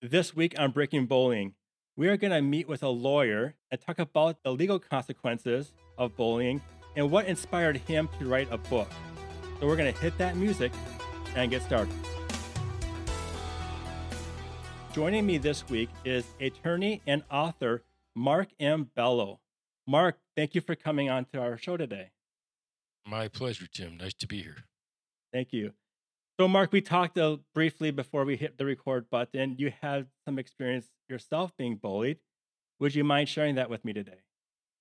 This week on Breaking Bullying, we are going to meet with a lawyer and talk about the legal consequences of bullying and what inspired him to write a book. So we're going to hit that music and get started. Joining me this week is attorney and author Mark M. Bello. Mark, thank you for coming on to our show today. My pleasure, Tim. Nice to be here. Thank you. So, Mark, we talked uh, briefly before we hit the record button. You had some experience yourself being bullied. Would you mind sharing that with me today?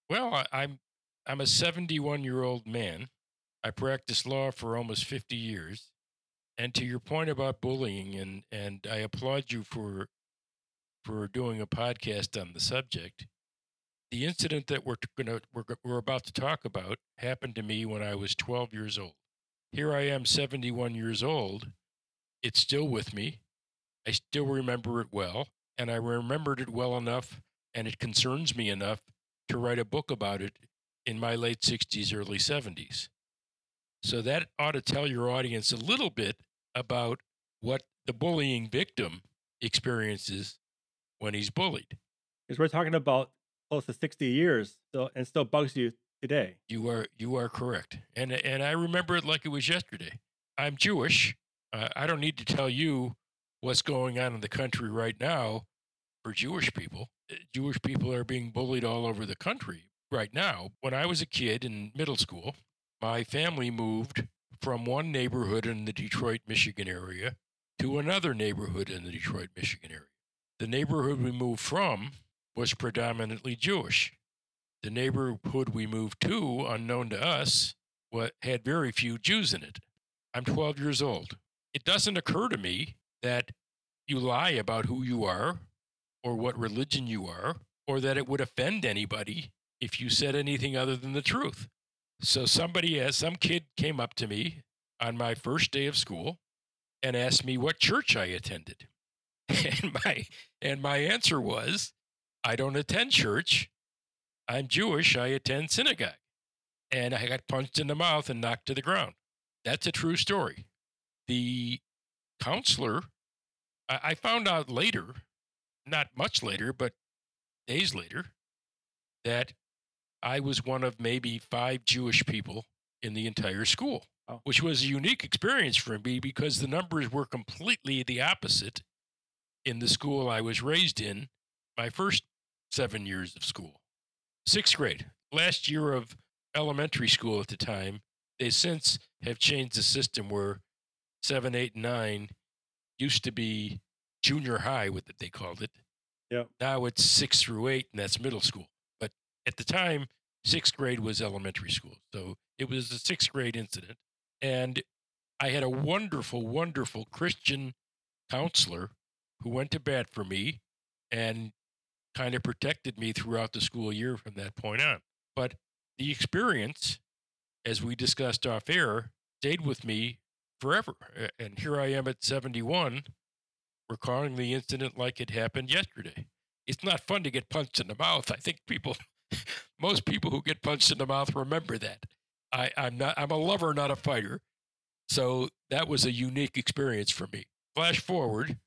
Well, I, I'm I'm a 71 year old man. I practiced law for almost 50 years. And to your point about bullying, and and I applaud you for for doing a podcast on the subject. The incident that we're gonna we're, we're about to talk about happened to me when I was 12 years old here I am, 71 years old. It's still with me. I still remember it well. And I remembered it well enough, and it concerns me enough to write a book about it in my late 60s, early 70s. So that ought to tell your audience a little bit about what the bullying victim experiences when he's bullied. Because we're talking about close to 60 years so, and still bugs you today. You are you are correct, and and I remember it like it was yesterday. I'm Jewish. Uh, I don't need to tell you what's going on in the country right now for Jewish people. Uh, Jewish people are being bullied all over the country right now. When I was a kid in middle school, my family moved from one neighborhood in the Detroit, Michigan area to another neighborhood in the Detroit, Michigan area. The neighborhood we moved from was predominantly Jewish. The neighborhood we moved to, unknown to us, had very few Jews in it. I'm 12 years old. It doesn't occur to me that you lie about who you are or what religion you are, or that it would offend anybody if you said anything other than the truth. So somebody as some kid came up to me on my first day of school and asked me what church I attended. And my and my answer was, I don't attend church. I'm Jewish, I attend synagogue. And I got punched in the mouth and knocked to the ground. That's a true story. The counselor, I found out later, not much later, but days later, that I was one of maybe five Jewish people in the entire school, oh. which was a unique experience for me because the numbers were completely the opposite in the school I was raised in, my first seven years of school sixth grade, last year of elementary school at the time. They since have changed the system where seven, eight, nine used to be junior high, what they called it. Yeah. Now it's six through eight, and that's middle school. But at the time, sixth grade was elementary school. So it was a sixth grade incident. And I had a wonderful, wonderful Christian counselor who went to bat for me and kind of protected me throughout the school year from that point on. But the experience, as we discussed off air, stayed with me forever. And here I am at 71, recalling the incident like it happened yesterday. It's not fun to get punched in the mouth. I think people, most people who get punched in the mouth remember that. I, I'm not. I'm a lover, not a fighter. So that was a unique experience for me. Flash forward,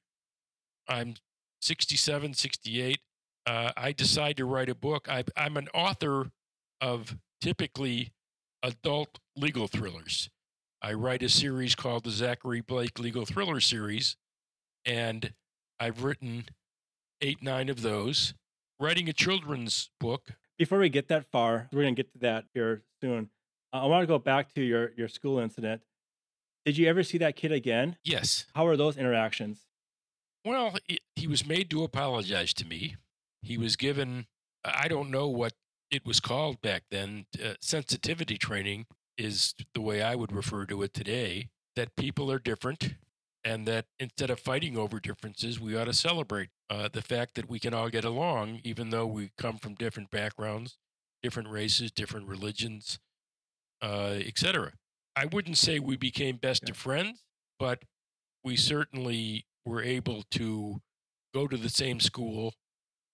I'm 67, 68 uh, I decide to write a book. I, I'm an author of typically adult legal thrillers. I write a series called the Zachary Blake Legal Thriller Series, and I've written eight, nine of those. Writing a children's book. Before we get that far, we're going to get to that here soon. I want to go back to your, your school incident. Did you ever see that kid again? Yes. How were those interactions? Well, he was made to apologize to me. He was given, I don't know what it was called back then, uh, sensitivity training is the way I would refer to it today, that people are different and that instead of fighting over differences, we ought to celebrate uh, the fact that we can all get along, even though we come from different backgrounds, different races, different religions, uh, etc. I wouldn't say we became best yeah. of friends, but we certainly were able to go to the same school,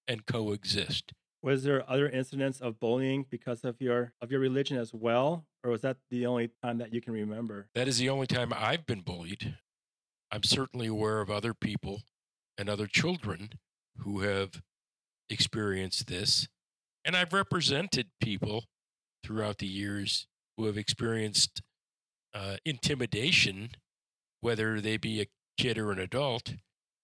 and coexist. Was there other incidents of bullying because of your of your religion as well, or was that the only time that you can remember? That is the only time I've been bullied. I'm certainly aware of other people and other children who have experienced this. And I've represented people throughout the years who have experienced uh, intimidation, whether they be a kid or an adult,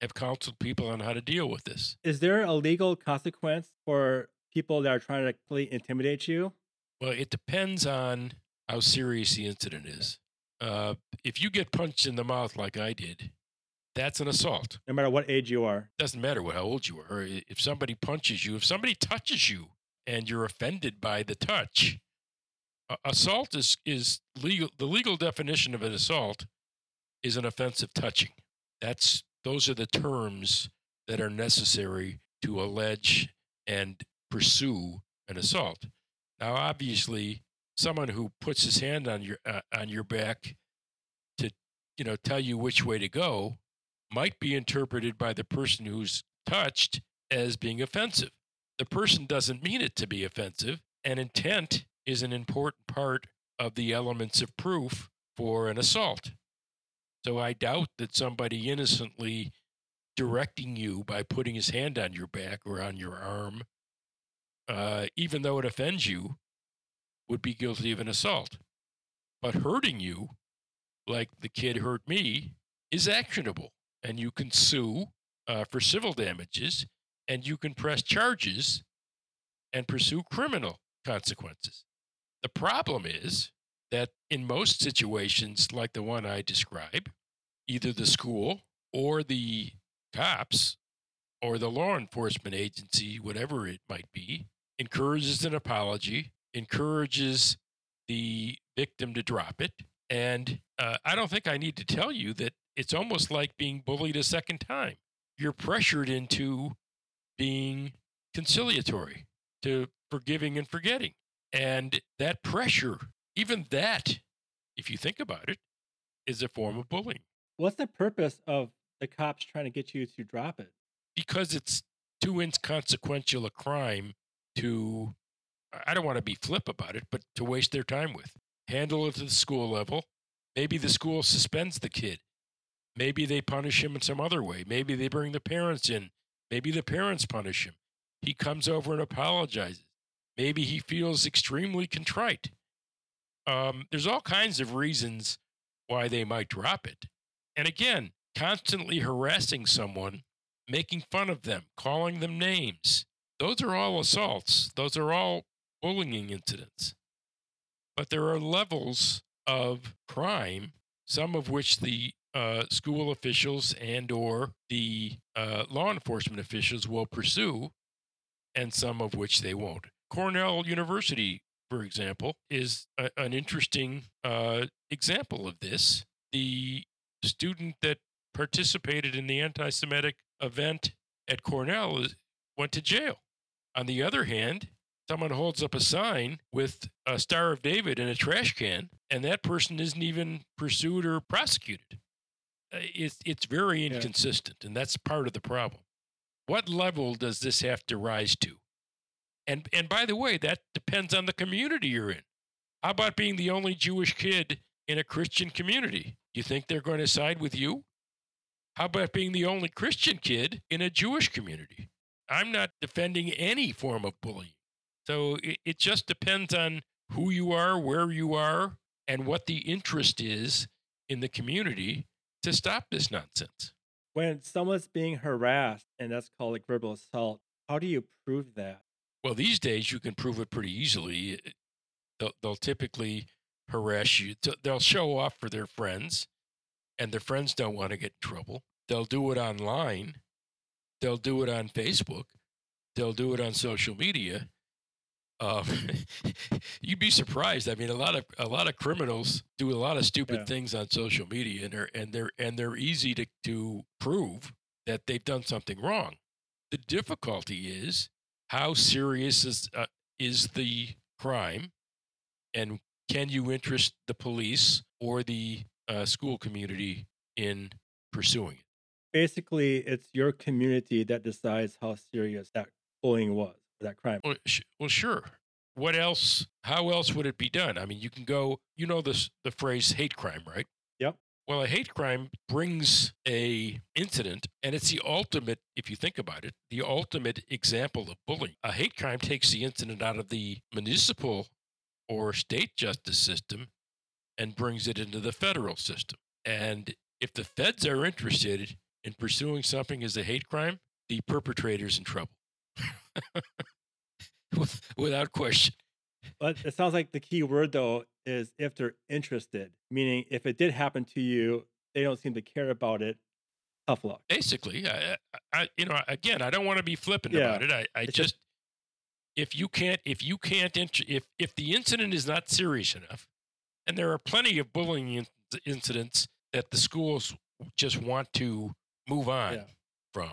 have counseled people on how to deal with this. Is there a legal consequence for people that are trying to really intimidate you? Well, it depends on how serious the incident is. Uh, if you get punched in the mouth like I did, that's an assault. No matter what age you are. Doesn't matter what, how old you are. If somebody punches you, if somebody touches you and you're offended by the touch, uh, assault is, is legal. The legal definition of an assault is an offensive touching. That's those are the terms that are necessary to allege and pursue an assault. Now, obviously, someone who puts his hand on your uh, on your back to you know tell you which way to go might be interpreted by the person who's touched as being offensive. The person doesn't mean it to be offensive, and intent is an important part of the elements of proof for an assault. So I doubt that somebody innocently directing you by putting his hand on your back or on your arm, uh, even though it offends you, would be guilty of an assault. But hurting you, like the kid hurt me, is actionable. And you can sue uh, for civil damages and you can press charges and pursue criminal consequences. The problem is that in most situations, like the one I describe, either the school or the cops or the law enforcement agency, whatever it might be, encourages an apology, encourages the victim to drop it. And uh, I don't think I need to tell you that it's almost like being bullied a second time. You're pressured into being conciliatory, to forgiving and forgetting. And that pressure, even that, if you think about it, is a form of bullying. What's the purpose of the cops trying to get you to drop it? Because it's too inconsequential a crime to, I don't want to be flip about it, but to waste their time with. Handle it at the school level. Maybe the school suspends the kid. Maybe they punish him in some other way. Maybe they bring the parents in. Maybe the parents punish him. He comes over and apologizes. Maybe he feels extremely contrite. Um, there's all kinds of reasons why they might drop it. And again, constantly harassing someone, making fun of them, calling them names. Those are all assaults. Those are all bullying incidents. But there are levels of crime, some of which the uh, school officials and or the uh, law enforcement officials will pursue, and some of which they won't. Cornell University, for example, is a, an interesting uh, example of this. The student that participated in the anti Semitic event at Cornell went to jail. On the other hand, someone holds up a sign with a Star of David in a trash can, and that person isn't even pursued or prosecuted. Uh, it's, it's very inconsistent, yeah. and that's part of the problem. What level does this have to rise to? And and by the way, that depends on the community you're in. How about being the only Jewish kid in a Christian community? You think they're going to side with you? How about being the only Christian kid in a Jewish community? I'm not defending any form of bullying. So it, it just depends on who you are, where you are, and what the interest is in the community to stop this nonsense. When someone's being harassed, and that's called like verbal assault, how do you prove that? Well, these days you can prove it pretty easily. They'll, they'll typically harass you. They'll show off for their friends, and their friends don't want to get in trouble. They'll do it online. They'll do it on Facebook. They'll do it on social media. Um, you'd be surprised. I mean, a lot of a lot of criminals do a lot of stupid yeah. things on social media, and they're and they're and they're easy to to prove that they've done something wrong. The difficulty is how serious is uh, is the crime, and can you interest the police or the uh, school community in pursuing it? Basically, it's your community that decides how serious that bullying was, that crime. Well, sh- well, sure. What else? How else would it be done? I mean, you can go. You know this the phrase hate crime, right? Yep. Well, a hate crime brings a incident, and it's the ultimate, if you think about it, the ultimate example of bullying. A hate crime takes the incident out of the municipal or state justice system and brings it into the federal system. And if the feds are interested in pursuing something as a hate crime, the perpetrator's in trouble. Without question. But it sounds like the key word though is if they're interested, meaning if it did happen to you, they don't seem to care about it. Tough luck. Basically, I, I you know, again, I don't want to be flippant Yeah. about it. I, I It's just, if you can't, if you can't, int- if if the incident is not serious enough, and there are plenty of bullying in- incidents that the schools just want to move on Yeah. from,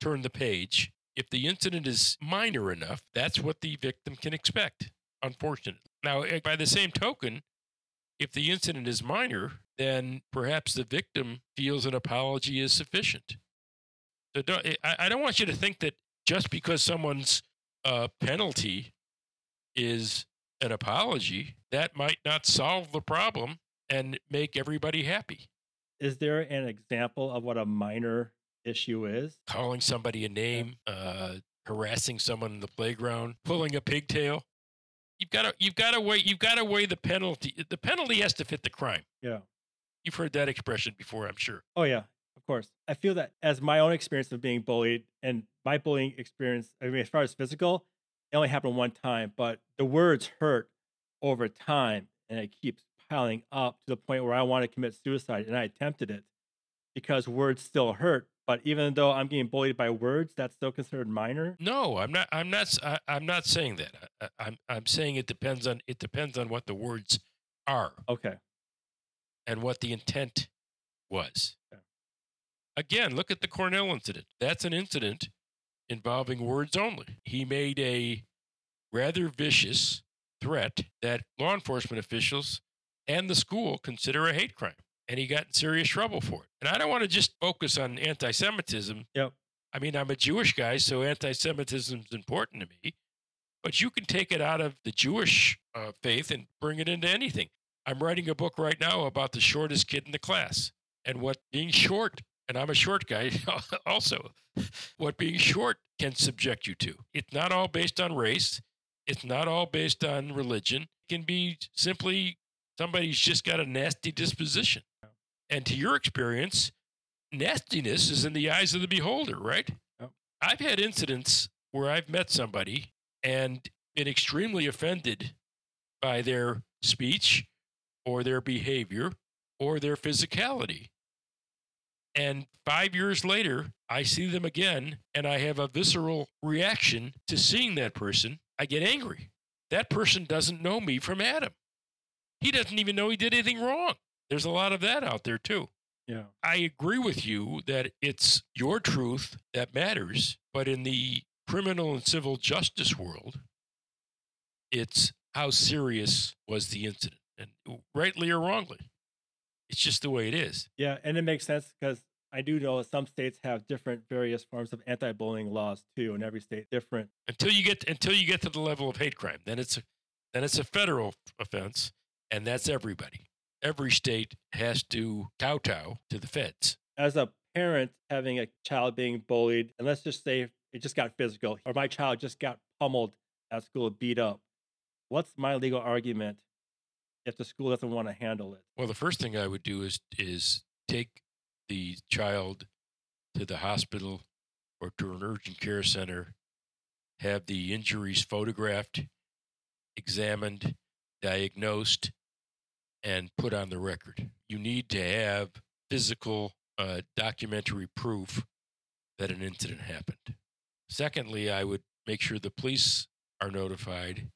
turn the page. If the incident is minor enough, that's what the victim can expect. Unfortunately, now eh, by the same token, if the incident is minor, then perhaps the victim feels an apology is sufficient. So don't, I, I don't want you to think that just because someone's uh, penalty is an apology, that might not solve the problem and make everybody happy. Is there an example of what a minor issue is? Calling somebody a name, uh, harassing someone in the playground, pulling a pigtail. You've got to you've got to weigh you've got to weigh the penalty. The penalty has to fit the crime. Yeah. You've heard that expression before, I'm sure. Oh yeah, of course. I feel that as my own experience of being bullied and my bullying experience, I mean, as far as physical, it only happened one time, but the words hurt over time and it keeps piling up to the point where I want to commit suicide and I attempted it because words still hurt. But even though I'm getting bullied by words, that's still considered minor. No, I'm not. I'm not. I, am not saying that. I, I'm. I'm saying it depends on. It depends on what the words are Okay. and what the intent was. Okay. Again, look at the Cornell incident. That's an incident involving words only. He made a rather vicious threat that law enforcement officials and the school consider a hate crime, and he got in serious trouble for it. And I don't want to just focus on anti-Semitism. Yep. I mean, I'm a Jewish guy, so anti-Semitism is important to me. But you can take it out of the Jewish uh, faith and bring it into anything. I'm writing a book right now about the shortest kid in the class and what being short, and I'm a short guy also, what being short can subject you to. It's not all based on race, it's not all based on religion. It can be simply somebody's just got a nasty disposition. And to your experience, nastiness is in the eyes of the beholder, right? Yep. I've had incidents where I've met somebody and been extremely offended by their speech or their behavior or their physicality. And five years later, I see them again and I have a visceral reaction to seeing that person. I get angry. That person doesn't know me from Adam. He doesn't even know he did anything wrong. There's a lot of that out there too. Yeah. I agree with you that it's your truth that matters, but in the criminal and civil justice world, it's how serious was the incident, and rightly or wrongly, it's just the way it is. Yeah. And it makes sense because I do know some states have different various forms of anti bullying laws too, and every state different. Until you get until you get to the level of hate crime, then it's a, then it's a federal offense, and that's everybody. Every state has to kowtow to the feds. as a parent having a child being bullied, and let's just say it just got physical, or my child just got pummeled at school, beat up, what's my legal argument if the school doesn't want to handle it? Well, the first thing I would do is is take the child to the hospital or to an urgent care center, have the injuries photographed, examined, diagnosed, and put on the record. You need to have physical uh, documentary proof that an incident happened. Secondly, I would make sure the police are notified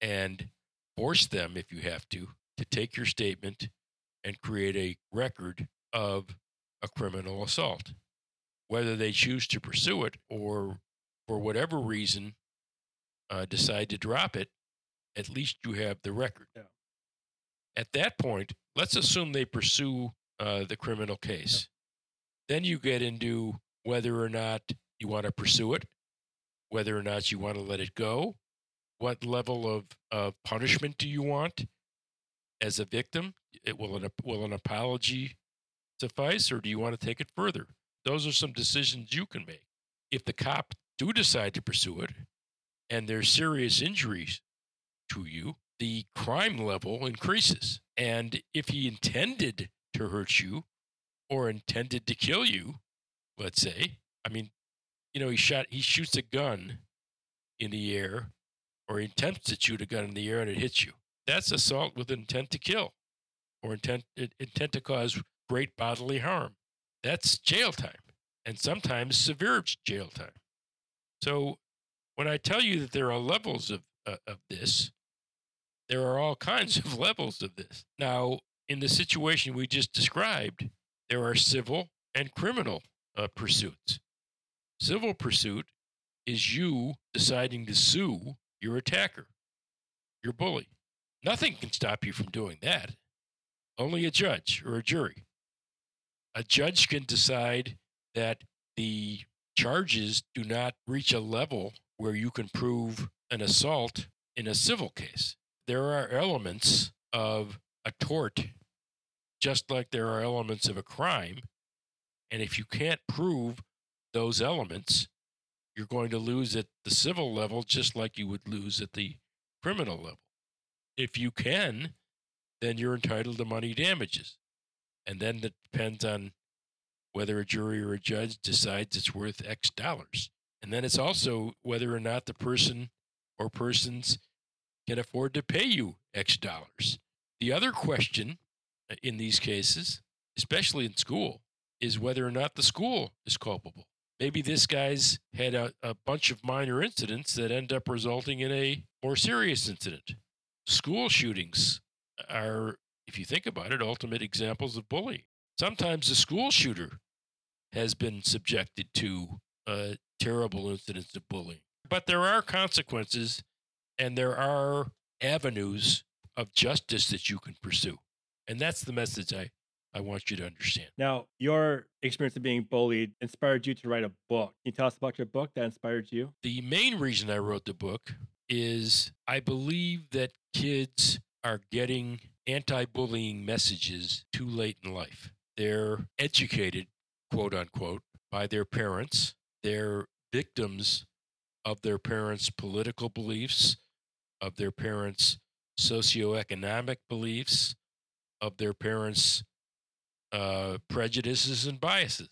and force them, if you have to, to take your statement and create a record of a criminal assault. Whether they choose to pursue it or for whatever reason uh, decide to drop it, at least you have the record. Yeah. At that point, let's assume they pursue uh, the criminal case. Then you get into whether or not you want to pursue it, whether or not you want to let it go, what level of, of punishment do you want as a victim? It, will, an, will an apology suffice or do you want to take it further? Those are some decisions you can make. If the cop do decide to pursue it and there's serious injuries to you, the crime level increases. And if he intended to hurt you or intended to kill you, let's say, I mean, you know, he shot, he shoots a gun in the air or he attempts to shoot a gun in the air and it hits you. That's assault with intent to kill or intent, intent to cause great bodily harm. That's jail time and sometimes severe jail time. So when I tell you that there are levels of, uh, of this, there are all kinds of levels of this. Now, in the situation we just described, there are civil and criminal uh, pursuits. Civil pursuit is you deciding to sue your attacker, your bully. Nothing can stop you from doing that. Only a judge or a jury. A judge can decide that the charges do not reach a level where you can prove an assault in a civil case. There are elements of a tort, just like there are elements of a crime. And if you can't prove those elements, you're going to lose at the civil level just like you would lose at the criminal level. If you can, then you're entitled to money damages. And then it depends on whether a jury or a judge decides it's worth X dollars. And then it's also whether or not the person or persons can afford to pay you X dollars. The other question uh, in these cases, especially in school, is whether or not the school is culpable. Maybe this guy's had a, a bunch of minor incidents that end up resulting in a more serious incident. School shootings are, if you think about it, ultimate examples of bullying. Sometimes the school shooter has been subjected to uh, terrible incidents of bullying. But there are consequences and there are avenues of justice that you can pursue. And that's the message I, I want you to understand. Now, your experience of being bullied inspired you to write a book. Can you tell us about your book that inspired you? The main reason I wrote the book is I believe that kids are getting anti bullying messages too late in life. They're educated, quote unquote, by their parents. They're victims of their parents' political beliefs, of their parents' socioeconomic beliefs, of their parents' uh, prejudices and biases.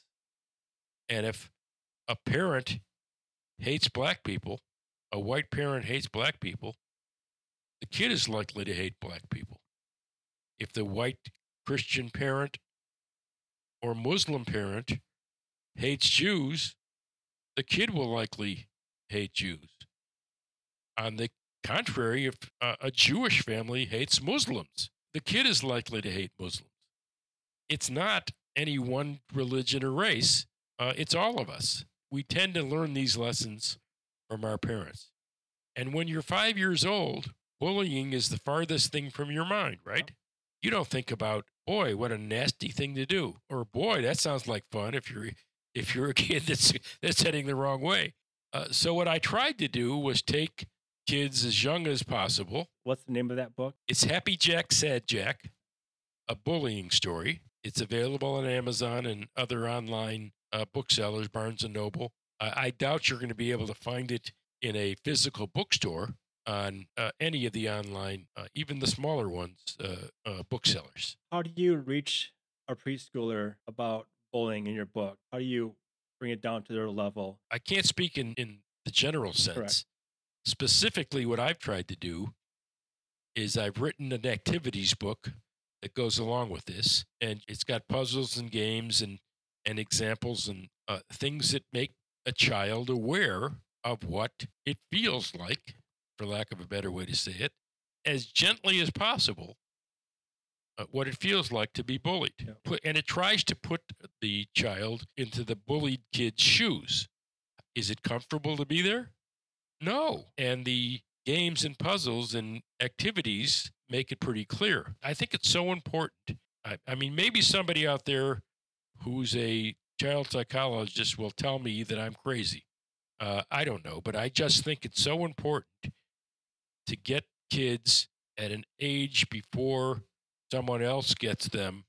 And if a parent hates black people, a white parent hates black people, the kid is likely to hate black people. If the white Christian parent or Muslim parent hates Jews, the kid will likely hate Jews. On the contrary, if a Jewish family hates Muslims, the kid is likely to hate Muslims. It's not any one religion or race, uh, it's all of us. We tend to learn these lessons from our parents. And when you're five years old, bullying is the farthest thing from your mind, right? You don't think about, boy, what a nasty thing to do, or boy, that sounds like fun if you're if you're a kid that's that's heading the wrong way. Uh, so what I tried to do was take kids as young as possible. What's the name of that book? It's Happy Jack Sad Jack, a bullying story. It's available on Amazon and other online uh, booksellers, Barnes and Noble. I doubt you're going to be able to find it in a physical bookstore on uh, any of the online, uh, even the smaller ones, uh, uh, booksellers. How do you reach a preschooler about bullying in your book? How do you bring it down to their level? I can't speak in, in the general sense. Correct. Specifically, what I've tried to do is I've written an activities book that goes along with this, and it's got puzzles and games and and examples and uh, things that make a child aware of what it feels like, for lack of a better way to say it, as gently as possible, uh, what it feels like to be bullied. Yeah. Put, and it tries to put the child into the bullied kid's shoes. Is it comfortable to be there? No. And the games and puzzles and activities make it pretty clear. I think it's so important. I, I mean, maybe somebody out there who's a child psychologist will tell me that I'm crazy. Uh, I don't know, but I just think it's so important to get kids at an age before someone else gets them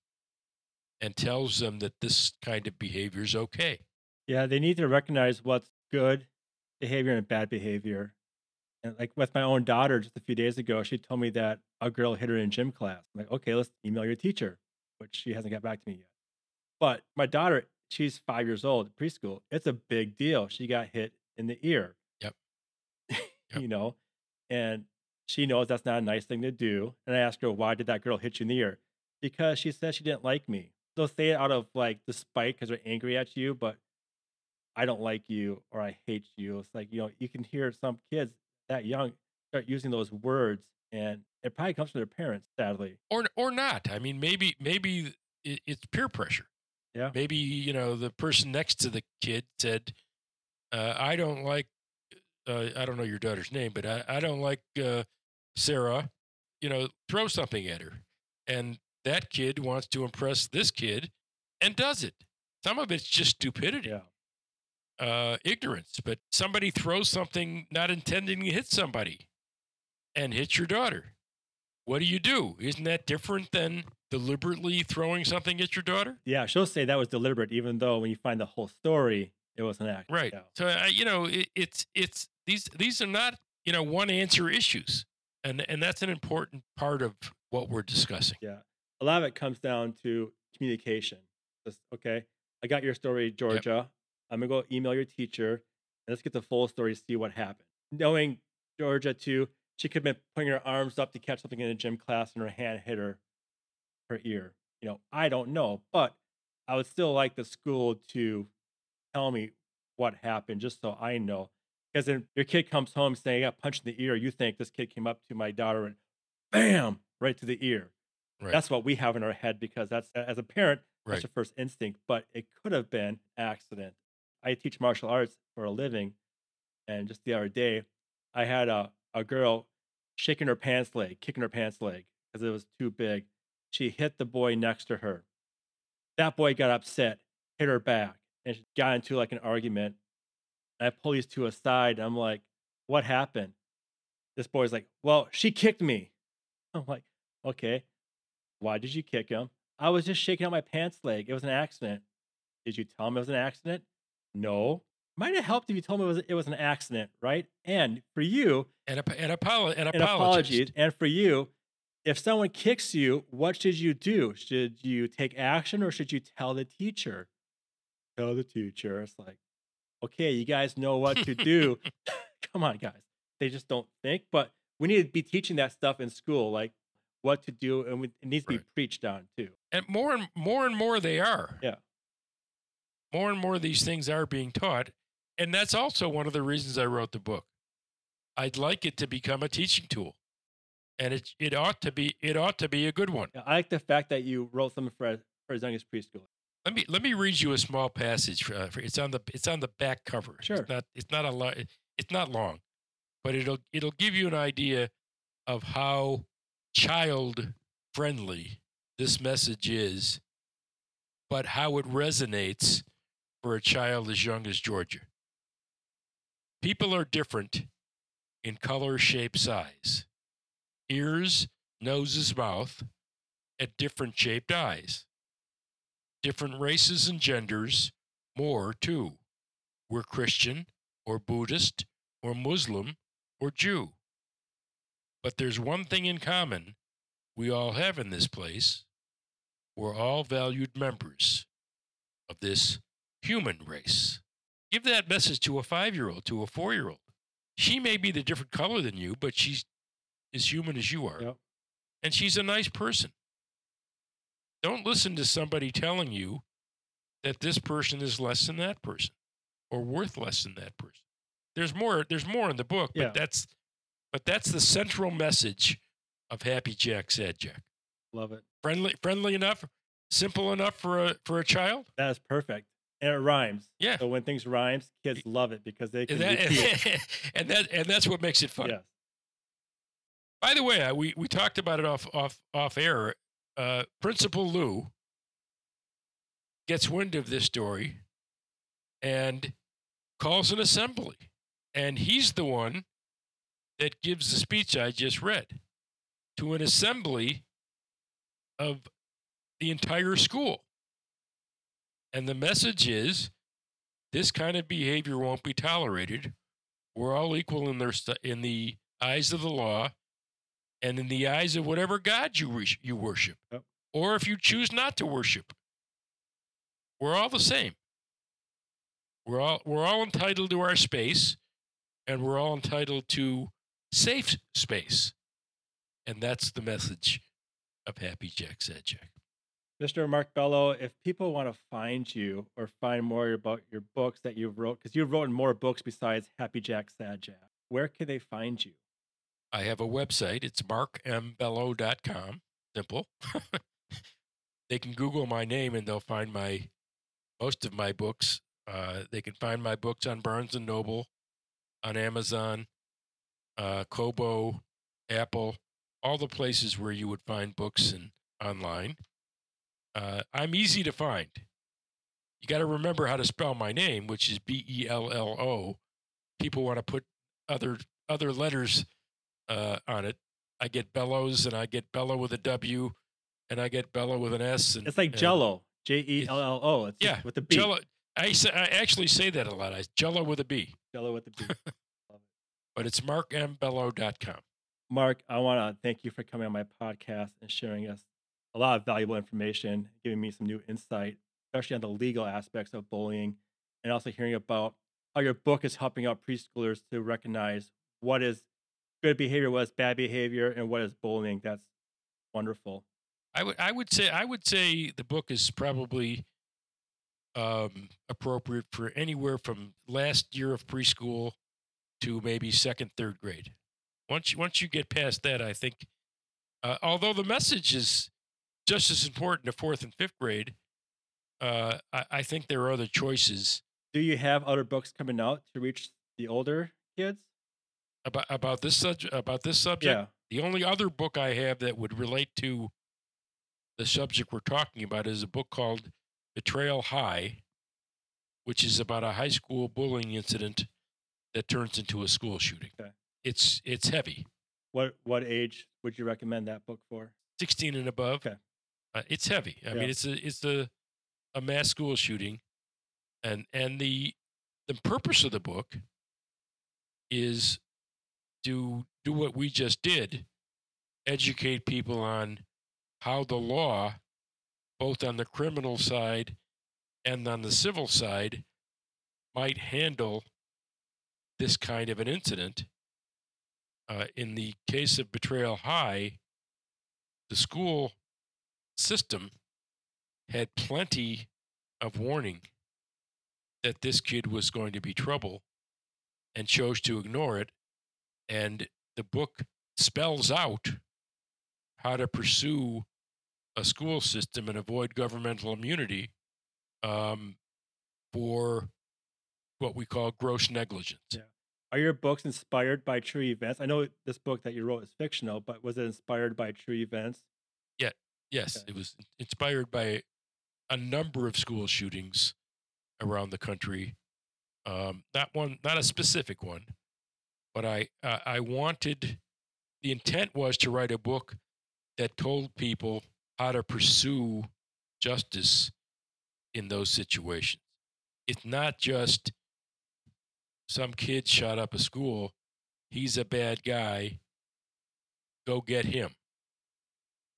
and tells them that this kind of behavior is okay. Yeah, they need to recognize what's good behavior and bad behavior. And like with my own daughter, just a few days ago, she told me that a girl hit her in gym class. I'm like, okay, let's email your teacher, which she hasn't got back to me yet. But my daughter, she's five years old, preschool. It's a big deal. She got hit in the ear. Yep. you know, and she knows that's not a nice thing to do. And I asked her, why did that girl hit you in the ear? Because she said she didn't like me. They'll say it out of like despite because they're angry at you, but I don't like you or I hate you. It's like, you know, you can hear some kids that young start using those words and it probably comes from their parents, sadly. Or or not. I mean, maybe maybe it's peer pressure. Yeah. Maybe, you know, the person next to the kid said, uh, I don't like uh, I don't know your daughter's name, but I, I don't like uh, Sarah, you know, throw something at her. And that kid wants to impress this kid and does it. Some of it's just stupidity. Yeah uh, ignorance, but somebody throws something not intending to hit somebody and hits your daughter. What do you do? Isn't that different than deliberately throwing something at your daughter? Yeah, she'll say that was deliberate, even though when you find the whole story, it was an act. Right. So uh, you know, it, it's it's these these are not you know one answer issues, and and that's an important part of what we're discussing. Yeah, a lot of it comes down to communication. Just okay, I got your story, Georgia. Yep. I'm gonna go email your teacher and let's get the full story to see what happened. Knowing Georgia too, she could have been putting her arms up to catch something in a gym class and her hand hit her her ear. You know, I don't know, but I would still like the school to tell me what happened just so I know. Because then your kid comes home saying, I got punched in the ear. You think this kid came up to my daughter and bam, right to the ear. Right. That's what we have in our head because that's, as a parent, right. that's your first instinct. But it could have been accident. I teach martial arts for a living, and just the other day, I had a, a girl shaking her pants leg, kicking her pants leg because it was too big. She hit the boy next to her. That boy got upset, hit her back, and she got into like an argument. And I pull these two aside. And I'm like, "What happened?" This boy's like, "Well, she kicked me." I'm like, "Okay, why did you kick him?" I was just shaking out my pants leg. It was an accident. Did you tell him it was an accident? No. Might have helped if you told me it was, it was an accident, right? And for you, and, a, and, apolo- and, and apologies. And for you, if someone kicks you, what should you do? Should you take action or should you tell the teacher? Tell the teacher. It's like, okay, you guys know what to do. Come on, guys. They just don't think. But we need to be teaching that stuff in school, like what to do, and it needs to right. be preached on too. And more and more and more they are. Yeah more and more of these things are being taught. And that's also one of the reasons I wrote the book. I'd like it to become a teaching tool. And it, it ought to be it ought to be a good one. I like the fact that you wrote something for, for as young as preschool. Let me let me read you a small passage. Uh, it's on the it's on the back cover. Sure. It's not it's not a lot. It's not long, but it'll it'll give you an idea of how child friendly this message is, but how it resonates for a child as young as Georgia. People are different in color, shape, size. Ears, noses, mouth, and different shaped eyes. Different races and genders, more too. We're Christian, or Buddhist, or Muslim, or Jew. But there's one thing in common we all have in this place. We're all valued members of this human race. Give that message to a five year old, to a four year old. She may be the different color than you, but she's as human as you are. Yep. And she's a nice person. Don't listen to somebody telling you that this person is less than that person or worth less than that person. There's more, there's more in the book, but yeah. that's but that's the central message of Happy Jack Sad Jack. Love it. Friendly friendly enough, simple enough for a for a child? That is perfect and it rhymes. Yeah. So when things rhymes, kids love it because they can and that, and that and that's what makes it fun. Yes. By the way, we we talked about it off off off air. Uh, Principal Lou gets wind of this story and calls an assembly, and he's the one that gives the speech I just read to an assembly of the entire school. And the message is this kind of behavior won't be tolerated. We're all equal in their st- in the eyes of the law and in the eyes of whatever God you re- you worship. Yep. Or if you choose not to worship. We're all the same. We're all we're all entitled to our space and we're all entitled to safe space. And that's the message of Happy Jack Sad Jack. Mr. Mark Bello, if people want to find you or find more about your books that you've wrote, because you've written more books besides Happy Jack, Sad Jack, where can they find you? I have a website. It's markmbello.com. Simple. they can Google my name and they'll find my most of my books. Uh, they can find my books on Barnes and Noble, on Amazon, uh, Kobo, Apple, all the places where you would find books and online. Uh, I'm easy to find. You got to remember how to spell my name, which is B E L L O. People want to put other other letters uh, on it. I get Bellows, and I get Bello with a W, and I get Bello with an S. And, It's like Jello, J E L L O. It's Yeah, with the B. Jello. I, say, I actually say that a lot. I Jello with a B, Jello with the B. but it's markmbello.com. Mark, I want to thank you for coming on my podcast and sharing us a lot of valuable information, giving me some new insight, especially on the legal aspects of bullying, and also hearing about how your book is helping out preschoolers to recognize what is good behavior, what is bad behavior, and what is bullying. That's wonderful. I would I would say I would say the book is probably um, appropriate for anywhere from last year of preschool to maybe second third grade. Once you, once you get past that, I think, uh, although the message is just as important to fourth and fifth grade, uh, I, I think there are other choices Do you have other books coming out to reach the older kids? about about this subject. About this subject, Yeah. The only other book I have that would relate to the subject we're talking about is a book called Betrayal High, which is about a high school bullying incident that turns into a school shooting. Okay. It's it's heavy, What what age would you recommend that book for? 16 and above. Okay. Uh, it's heavy. I Yeah. mean, it's a it's a a mass school shooting, and and the the purpose of the book is to do what we just did, educate people on how the law, both on the criminal side and on the civil side, might handle this kind of an incident. Uh, in the case of Betrayal High, the school system had plenty of warning that this kid was going to be trouble and chose to ignore it. And the book spells out how to pursue a school system and avoid governmental immunity um, for what we call gross negligence. Yeah. Are your books inspired by true events? I know this book that you wrote is fictional, but was it inspired by true events? Yes, Okay. it was inspired by a number of school shootings around the country. Um, not one, not a specific one, but I uh, I wanted the intent was to write a book that told people how to pursue justice in those situations. It's not just some kid shot up a school. He's a bad guy. Go get him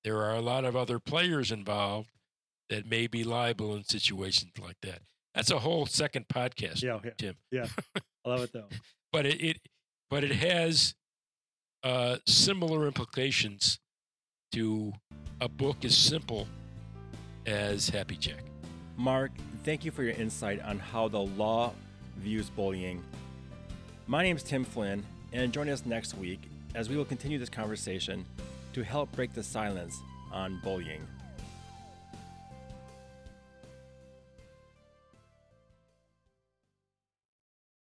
there are a lot of other players involved that may be liable in situations like that. That's a whole second podcast, Yeah, yeah, Tim. yeah. I love it though. But it, it but it has uh, similar implications to a book as simple as Happy Jack. Mark, thank you for your insight on how the law views bullying. My name is Tim Flynn, and join us next week as we will continue this conversation to help break the silence on bullying.